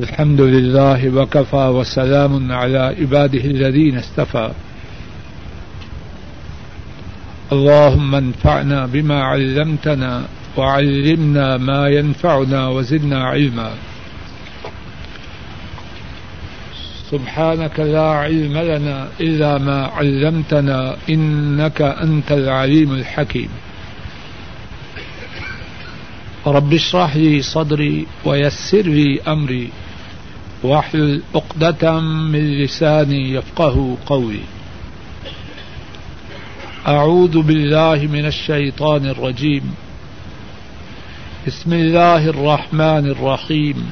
الحمد لله وكفى وسلام على عباده الذين استفى اللهم انفعنا بما علمتنا وعلمنا ما ينفعنا وزدنا علما. سبحانك لا علم لنا إلا ما علمتنا إنك أنت العليم الحكيم. رب اشرح لي صدري ويسر لي أمري. واحلل عقدة من لساني يفقه قولي. أعوذ بالله من الشيطان الرجيم. بسم الله الرحمن الرحيم.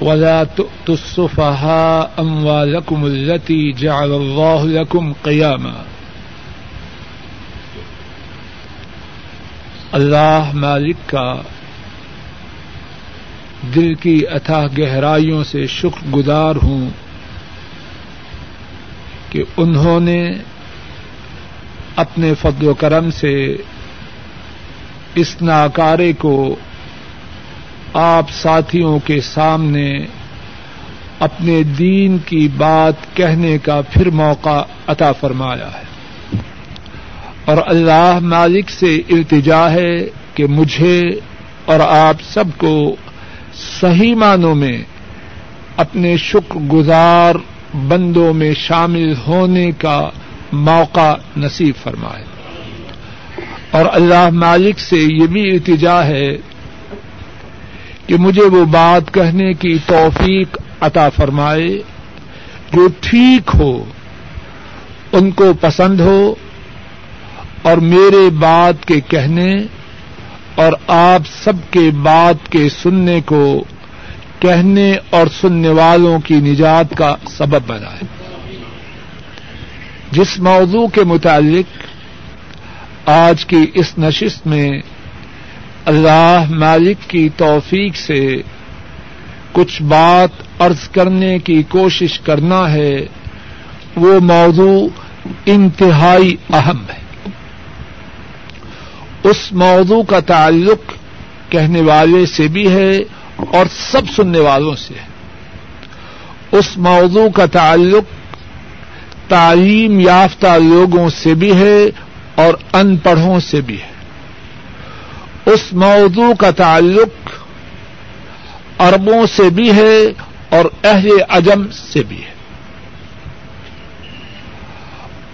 ولا تؤتوا السفهاء أموالكم التي جعل الله لكم قياما. اللہ مالک کا دل کی اتھا گہرائیوں سے شکر گزار ہوں کہ انہوں نے اپنے فضل و کرم سے اس ناکارے کو آپ ساتھیوں کے سامنے اپنے دین کی بات کہنے کا پھر موقع عطا فرمایا ہے۔ اور اللہ مالک سے التجا ہے کہ مجھے اور آپ سب کو صحیح معنوں میں اپنے شکر گزار بندوں میں شامل ہونے کا موقع نصیب فرمائے۔ اور اللہ مالک سے یہ بھی التجا ہے کہ مجھے وہ بات کہنے کی توفیق عطا فرمائے جو ٹھیک ہو، ان کو پسند ہو اور میرے بات کے کہنے اور آپ سب کے بات کے سننے کو کہنے اور سننے والوں کی نجات کا سبب بنائے۔ جس موضوع کے متعلق آج کی اس نشست میں اللہ مالک کی توفیق سے کچھ بات عرض کرنے کی کوشش کرنا ہے، وہ موضوع انتہائی اہم ہے۔ اس موضوع کا تعلق کہنے والے سے بھی ہے اور سب سننے والوں سے ہے۔ اس موضوع کا تعلق تعلیم یافتہ لوگوں سے بھی ہے اور ان پڑھوں سے بھی ہے۔ اس موضوع کا تعلق اربوں سے بھی ہے اور اہل عجم سے بھی ہے۔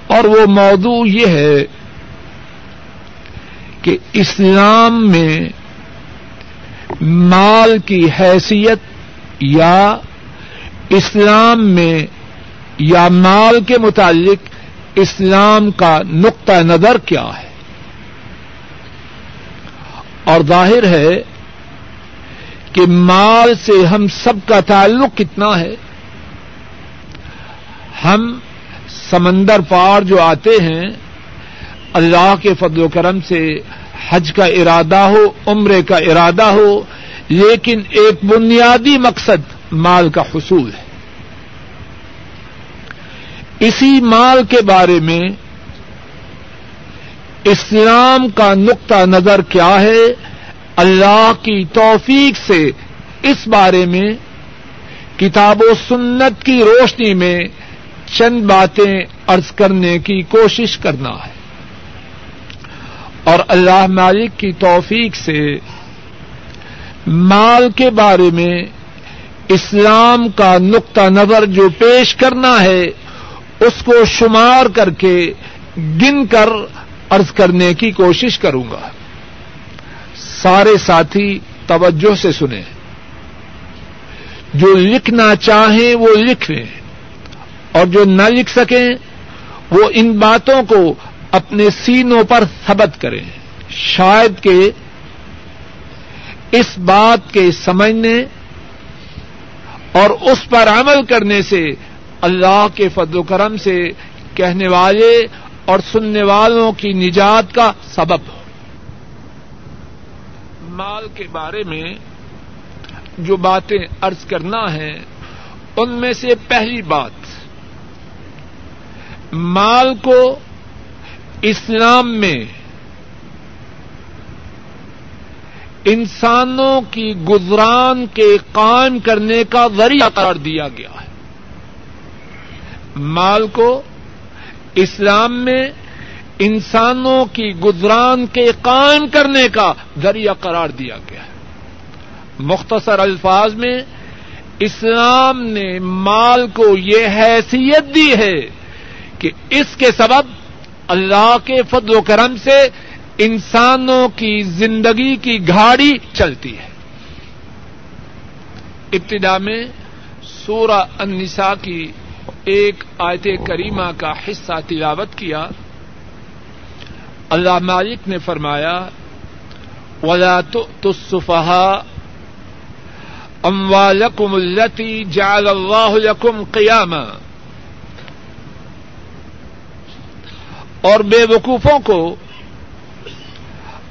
اور وہ موضوع یہ ہے کہ اسلام میں مال کی حیثیت یا اسلام میں یا مال کے متعلق اسلام کا نقطۂ نظر کیا ہے؟ اور ظاہر ہے کہ مال سے ہم سب کا تعلق کتنا ہے؟ ہم سمندر پار جو آتے ہیں اللہ کے فضل و کرم سے حج کا ارادہ ہو، عمرے کا ارادہ ہو، لیکن ایک بنیادی مقصد مال کا حصول ہے۔ اسی مال کے بارے میں اسلام کا نقطہ نظر کیا ہے، اللہ کی توفیق سے اس بارے میں کتاب و سنت کی روشنی میں چند باتیں ارض کرنے کی کوشش کرنا ہے۔ اور اللہ مالک کی توفیق سے مال کے بارے میں اسلام کا نقطہ نظر جو پیش کرنا ہے، اس کو شمار کر کے گن کر ارض کرنے کی کوشش کروں گا۔ سارے ساتھی توجہ سے سنیں۔ جو لکھنا چاہیں وہ لکھ لیں اور جو نہ لکھ سکیں وہ ان باتوں کو اپنے سینوں پر ثبت کریں۔ شاید کہ اس بات کے سمجھنے اور اس پر عمل کرنے سے اللہ کے فضل و کرم سے کہنے والے اور سننے والوں کی نجات کا سبب ہو۔ مال کے بارے میں جو باتیں ارض کرنا ہے، ان میں سے پہلی بات، مال کو اسلام میں انسانوں کی گزران کے قائم کرنے کا ذریعہ قرار دیا گیا ہے۔ مال کو اسلام میں انسانوں کی گزران کے قائم کرنے کا ذریعہ قرار دیا گیا ہے۔ مختصر الفاظ میں اسلام نے مال کو یہ حیثیت دی ہے کہ اس کے سبب اللہ کے فضل و کرم سے انسانوں کی زندگی کی گاڑی چلتی ہے۔ ابتدا میں سورہ النساء کی ایک آیت کریمہ کا حصہ تلاوت کیا۔ اللہ مالک نے فرمایا، ولا تصفها اموالكم التي جعل الله لكم قياما اور بے وقوفوں کو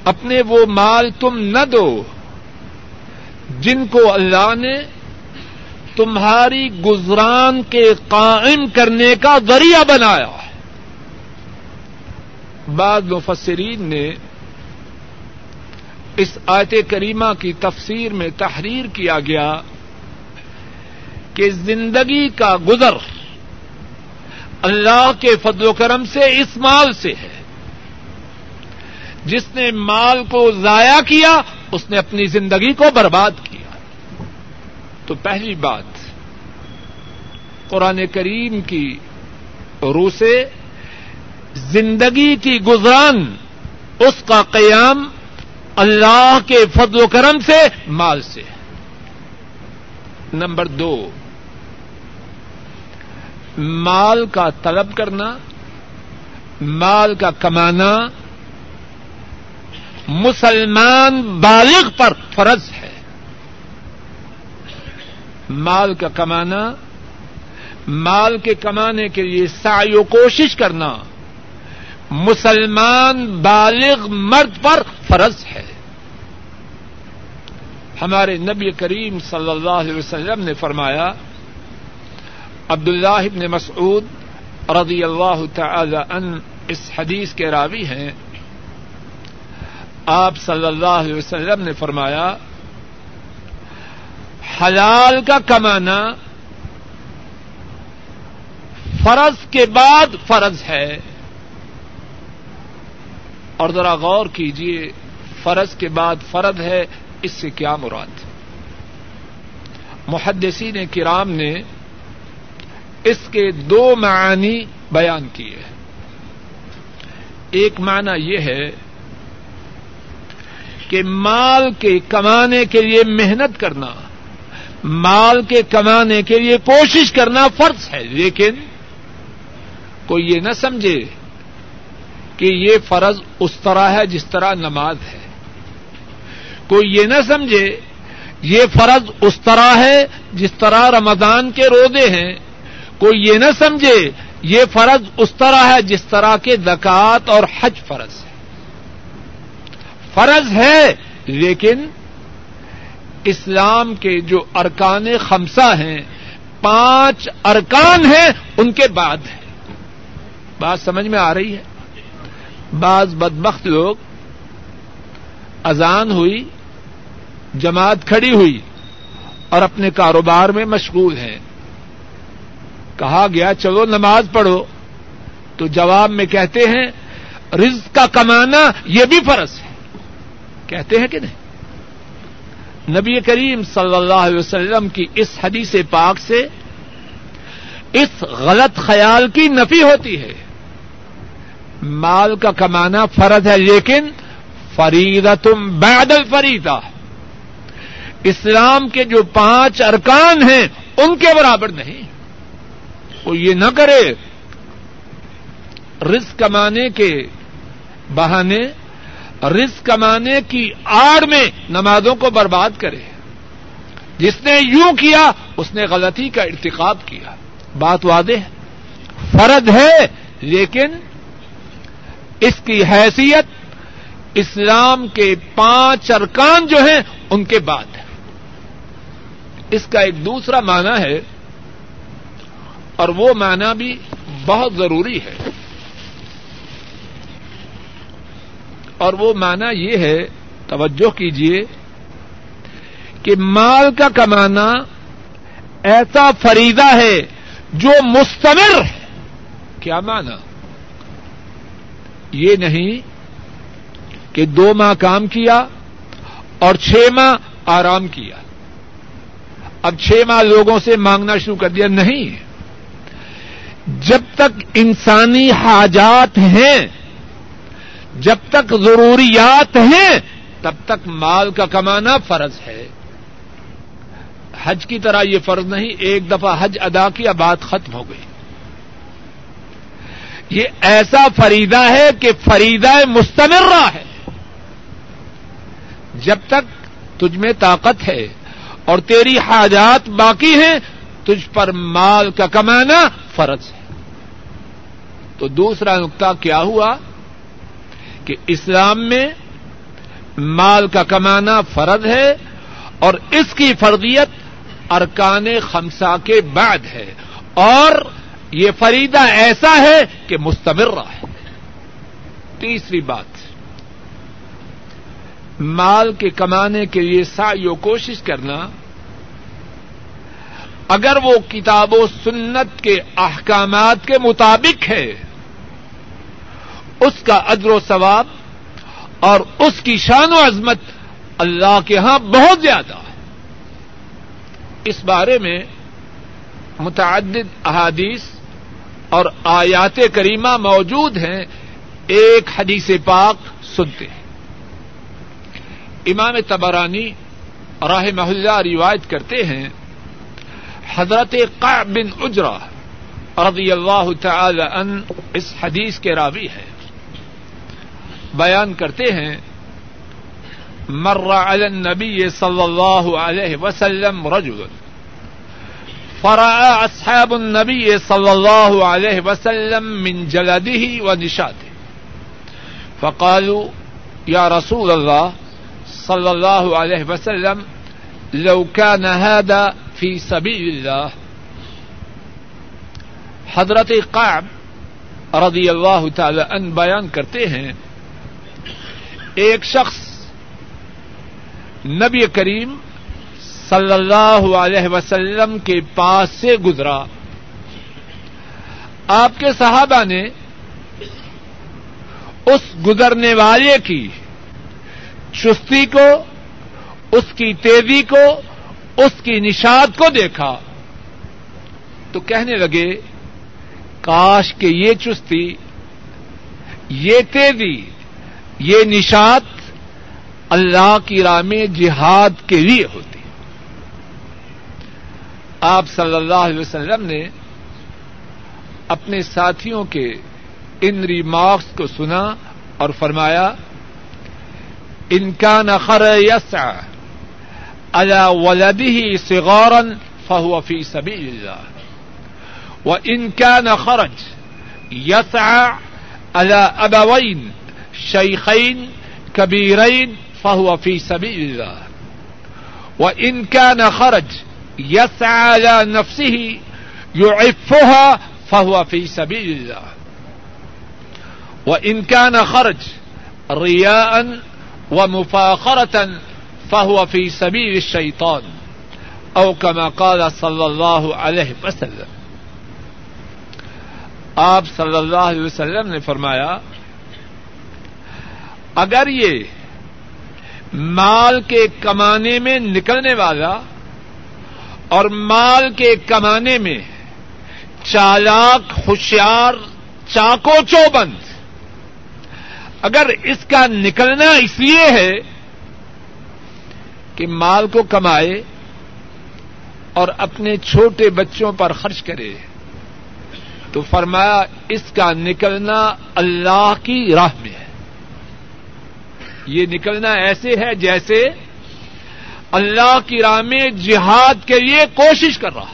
اپنے وہ مال تم نہ دو جن کو اللہ نے تمہاری گزران کے قائم کرنے کا ذریعہ بنایا بعض مفسرین نے اس آیت کریمہ کی تفسیر میں تحریر کیا گیا کہ زندگی کا گزر اللہ کے فضل و کرم سے اس مال سے ہے۔ جس نے مال کو ضائع کیا، اس نے اپنی زندگی کو برباد کیا۔ تو پہلی بات، قرآن کریم کی روح سے زندگی کی گزران، اس کا قیام اللہ کے فضل و کرم سے مال سے نمبر دو مال کا طلب کرنا، مال کا کمانا، مسلمان بالغ پر فرض ہے۔ مال کا کمانا، مال کے کمانے کے لیے سعی و کوشش کرنا، مسلمان بالغ مرد پر فرض ہے۔ ہمارے نبی کریم صلی اللہ علیہ وسلم نے فرمایا عبداللہ ابن مسعود رضی اللہ تعالی ان اس حدیث کے راوی ہیں۔ آپ صلی اللہ علیہ وسلم نے فرمایا، حلال کا کمانا فرض کے بعد فرض ہے۔ اور ذرا غور کیجیے فرض کے بعد فرض ہے، اس سے کیا مراد؟ محدثین کرام نے اس کے دو معنی بیان کیے ایک معنی یہ ہے کہ مال کے کمانے کے لیے محنت کرنا، مال کے کمانے کے لیے کوشش کرنا فرض ہے، لیکن کوئی یہ نہ سمجھے کہ یہ فرض اس طرح ہے جس طرح نماز ہے۔ کوئی یہ نہ سمجھے یہ فرض اس طرح ہے جس طرح رمضان کے روزے ہیں۔ کوئی یہ نہ سمجھے یہ فرض اس طرح ہے جس طرح کے زکات اور حج فرض ہے فرض ہے، لیکن اسلام کے جو ارکان خمسہ ہیں، پانچ ارکان ہیں، ان کے بعد ہے بات سمجھ میں آ رہی ہے؟ بعض بدبخت لوگ اذان ہوئی، جماعت کھڑی ہوئی اور اپنے کاروبار میں مشغول ہیں۔ کہا گیا، چلو نماز پڑھو۔ تو جواب میں کہتے ہیں، رزق کا کمانا یہ بھی فرض ہے۔ کہتے ہیں کہ نہیں؟ نبی کریم صلی اللہ علیہ وسلم کی اس حدیث پاک سے اس غلط خیال کی نفی ہوتی ہے۔ مال کا کمانا فرض ہے، لیکن فریدا تم بیدل فریدا اسلام کے جو پانچ ارکان ہیں، ان کے برابر نہیں۔ وہ یہ نہ کرے، رزق کمانے کے بہانے، رزق کمانے کی آڑ میں نمازوں کو برباد کرے۔ جس نے یوں کیا، اس نے غلطی کا ارتقاب کیا۔ بات واضح فرد ہے، لیکن اس کی حیثیت اسلام کے پانچ ارکان جو ہیں، ان کے بعد ہے۔ اس کا ایک دوسرا معنی ہے اور وہ معنی بھی بہت ضروری ہے۔ اور وہ معنی یہ ہے، توجہ کیجیے کہ مال کا کمانا ایسا فریضہ ہے جو مستمر ہے۔ کیا مانا یہ نہیں کہ دو ماہ کام کیا اور چھ ماہ آرام کیا۔ اب چھ ماہ لوگوں سے مانگنا شروع کر دیا، نہیں۔ جب تک انسانی حاجات ہیں، جب تک ضروریات ہیں، تب تک مال کا کمانا فرض ہے۔ حج کی طرح یہ فرض نہیں، ایک دفعہ حج ادا کیا، بات ختم ہو گئی۔ یہ ایسا فریدہ ہے کہ فریدہ مستمرہ ہے۔ جب تک تجھ میں طاقت ہے اور تیری حاجات باقی ہیں، تجھ پر مال کا کمانا فرض ہے۔ تو دوسرا نقطہ کیا ہوا کہ اسلام میں مال کا کمانا فرض ہے اور اس کی فرضیت ارکان خمسا کے بعد ہے اور یہ فریدہ ایسا ہے کہ مستمر رہا ہے۔ تیسری بات، مال کے کمانے کے لیے سائی و کوشش کرنا اگر وہ کتاب و سنت کے احکامات کے مطابق ہے، اس کا ادر و ثواب اور اس کی شان و عظمت اللہ کے ہاں بہت زیادہ ہے۔ اس بارے میں متعدد احادیث اور آیات کریمہ موجود ہیں، ایک حدیث پاک سنتے ہیں۔ امام تبرانی راہ محلہ روایت کرتے ہیں حضرت قعب بن اجرا رضی اللہ تعالی ان اس حدیث کے راوی ہے بیان کرتے ہیں، مر علی النبی صلی اللہ علیہ وسلم رجل۔ فرأى أصحاب النبي صلى الله عليه وسلم من جلده ونشاته فقالوا يا رسول الله صلى الله عليه وسلم، لو كان هذا في سبيل الله حضرت قعب رضی اللہ تعالی ان بیان کرتے ہیں، ایک شخص نبی کریم صلی اللہ علیہ وسلم کے پاس سے گزرا۔ آپ کے صحابہ نے اس گزرنے والے کی چستی کو، اس کی تیزی کو اس کی نشاد کو دیکھا تو کہنے لگے، کاش کہ یہ چستی، یہ تیزی، یہ نشاد اللہ کی راہ میں جہاد کے لیے ہوتی۔ آپ صلی اللہ علیہ وسلم نے اپنے ساتھیوں کے ان ریمارکس کو سنا اور فرمایا، ان کا نخر یس الا ولدی سغورن فہو فی سبھی اللہ و ان کا نخرج یس الا ابوین شیخین کبیرین فہو فی سبھی اللہ و ان کا نخرج يسعى على نفسه، يعفها فهو في سبيل الله. وإن كان خرج، رياء ومفاخرة فهو في سبيل الشيطان أو كما قال صلى الله عليه وسلم. آپ صلی اللہ علیہ وسلم نے فرمایا، اگر یہ مال کے کمانے میں نکلنے والا اور مال کے کمانے میں چالاک، ہوشیار، چاکو، چوبند، اگر اس کا نکلنا اس لیے ہے کہ مال کو کمائے اور اپنے چھوٹے بچوں پر خرچ کرے تو فرمایا اس کا نکلنا اللہ کی راہ میں ہے۔ یہ نکلنا ایسے ہے جیسے اللہ کی راہ میں جہاد کے لیے کوشش کر رہا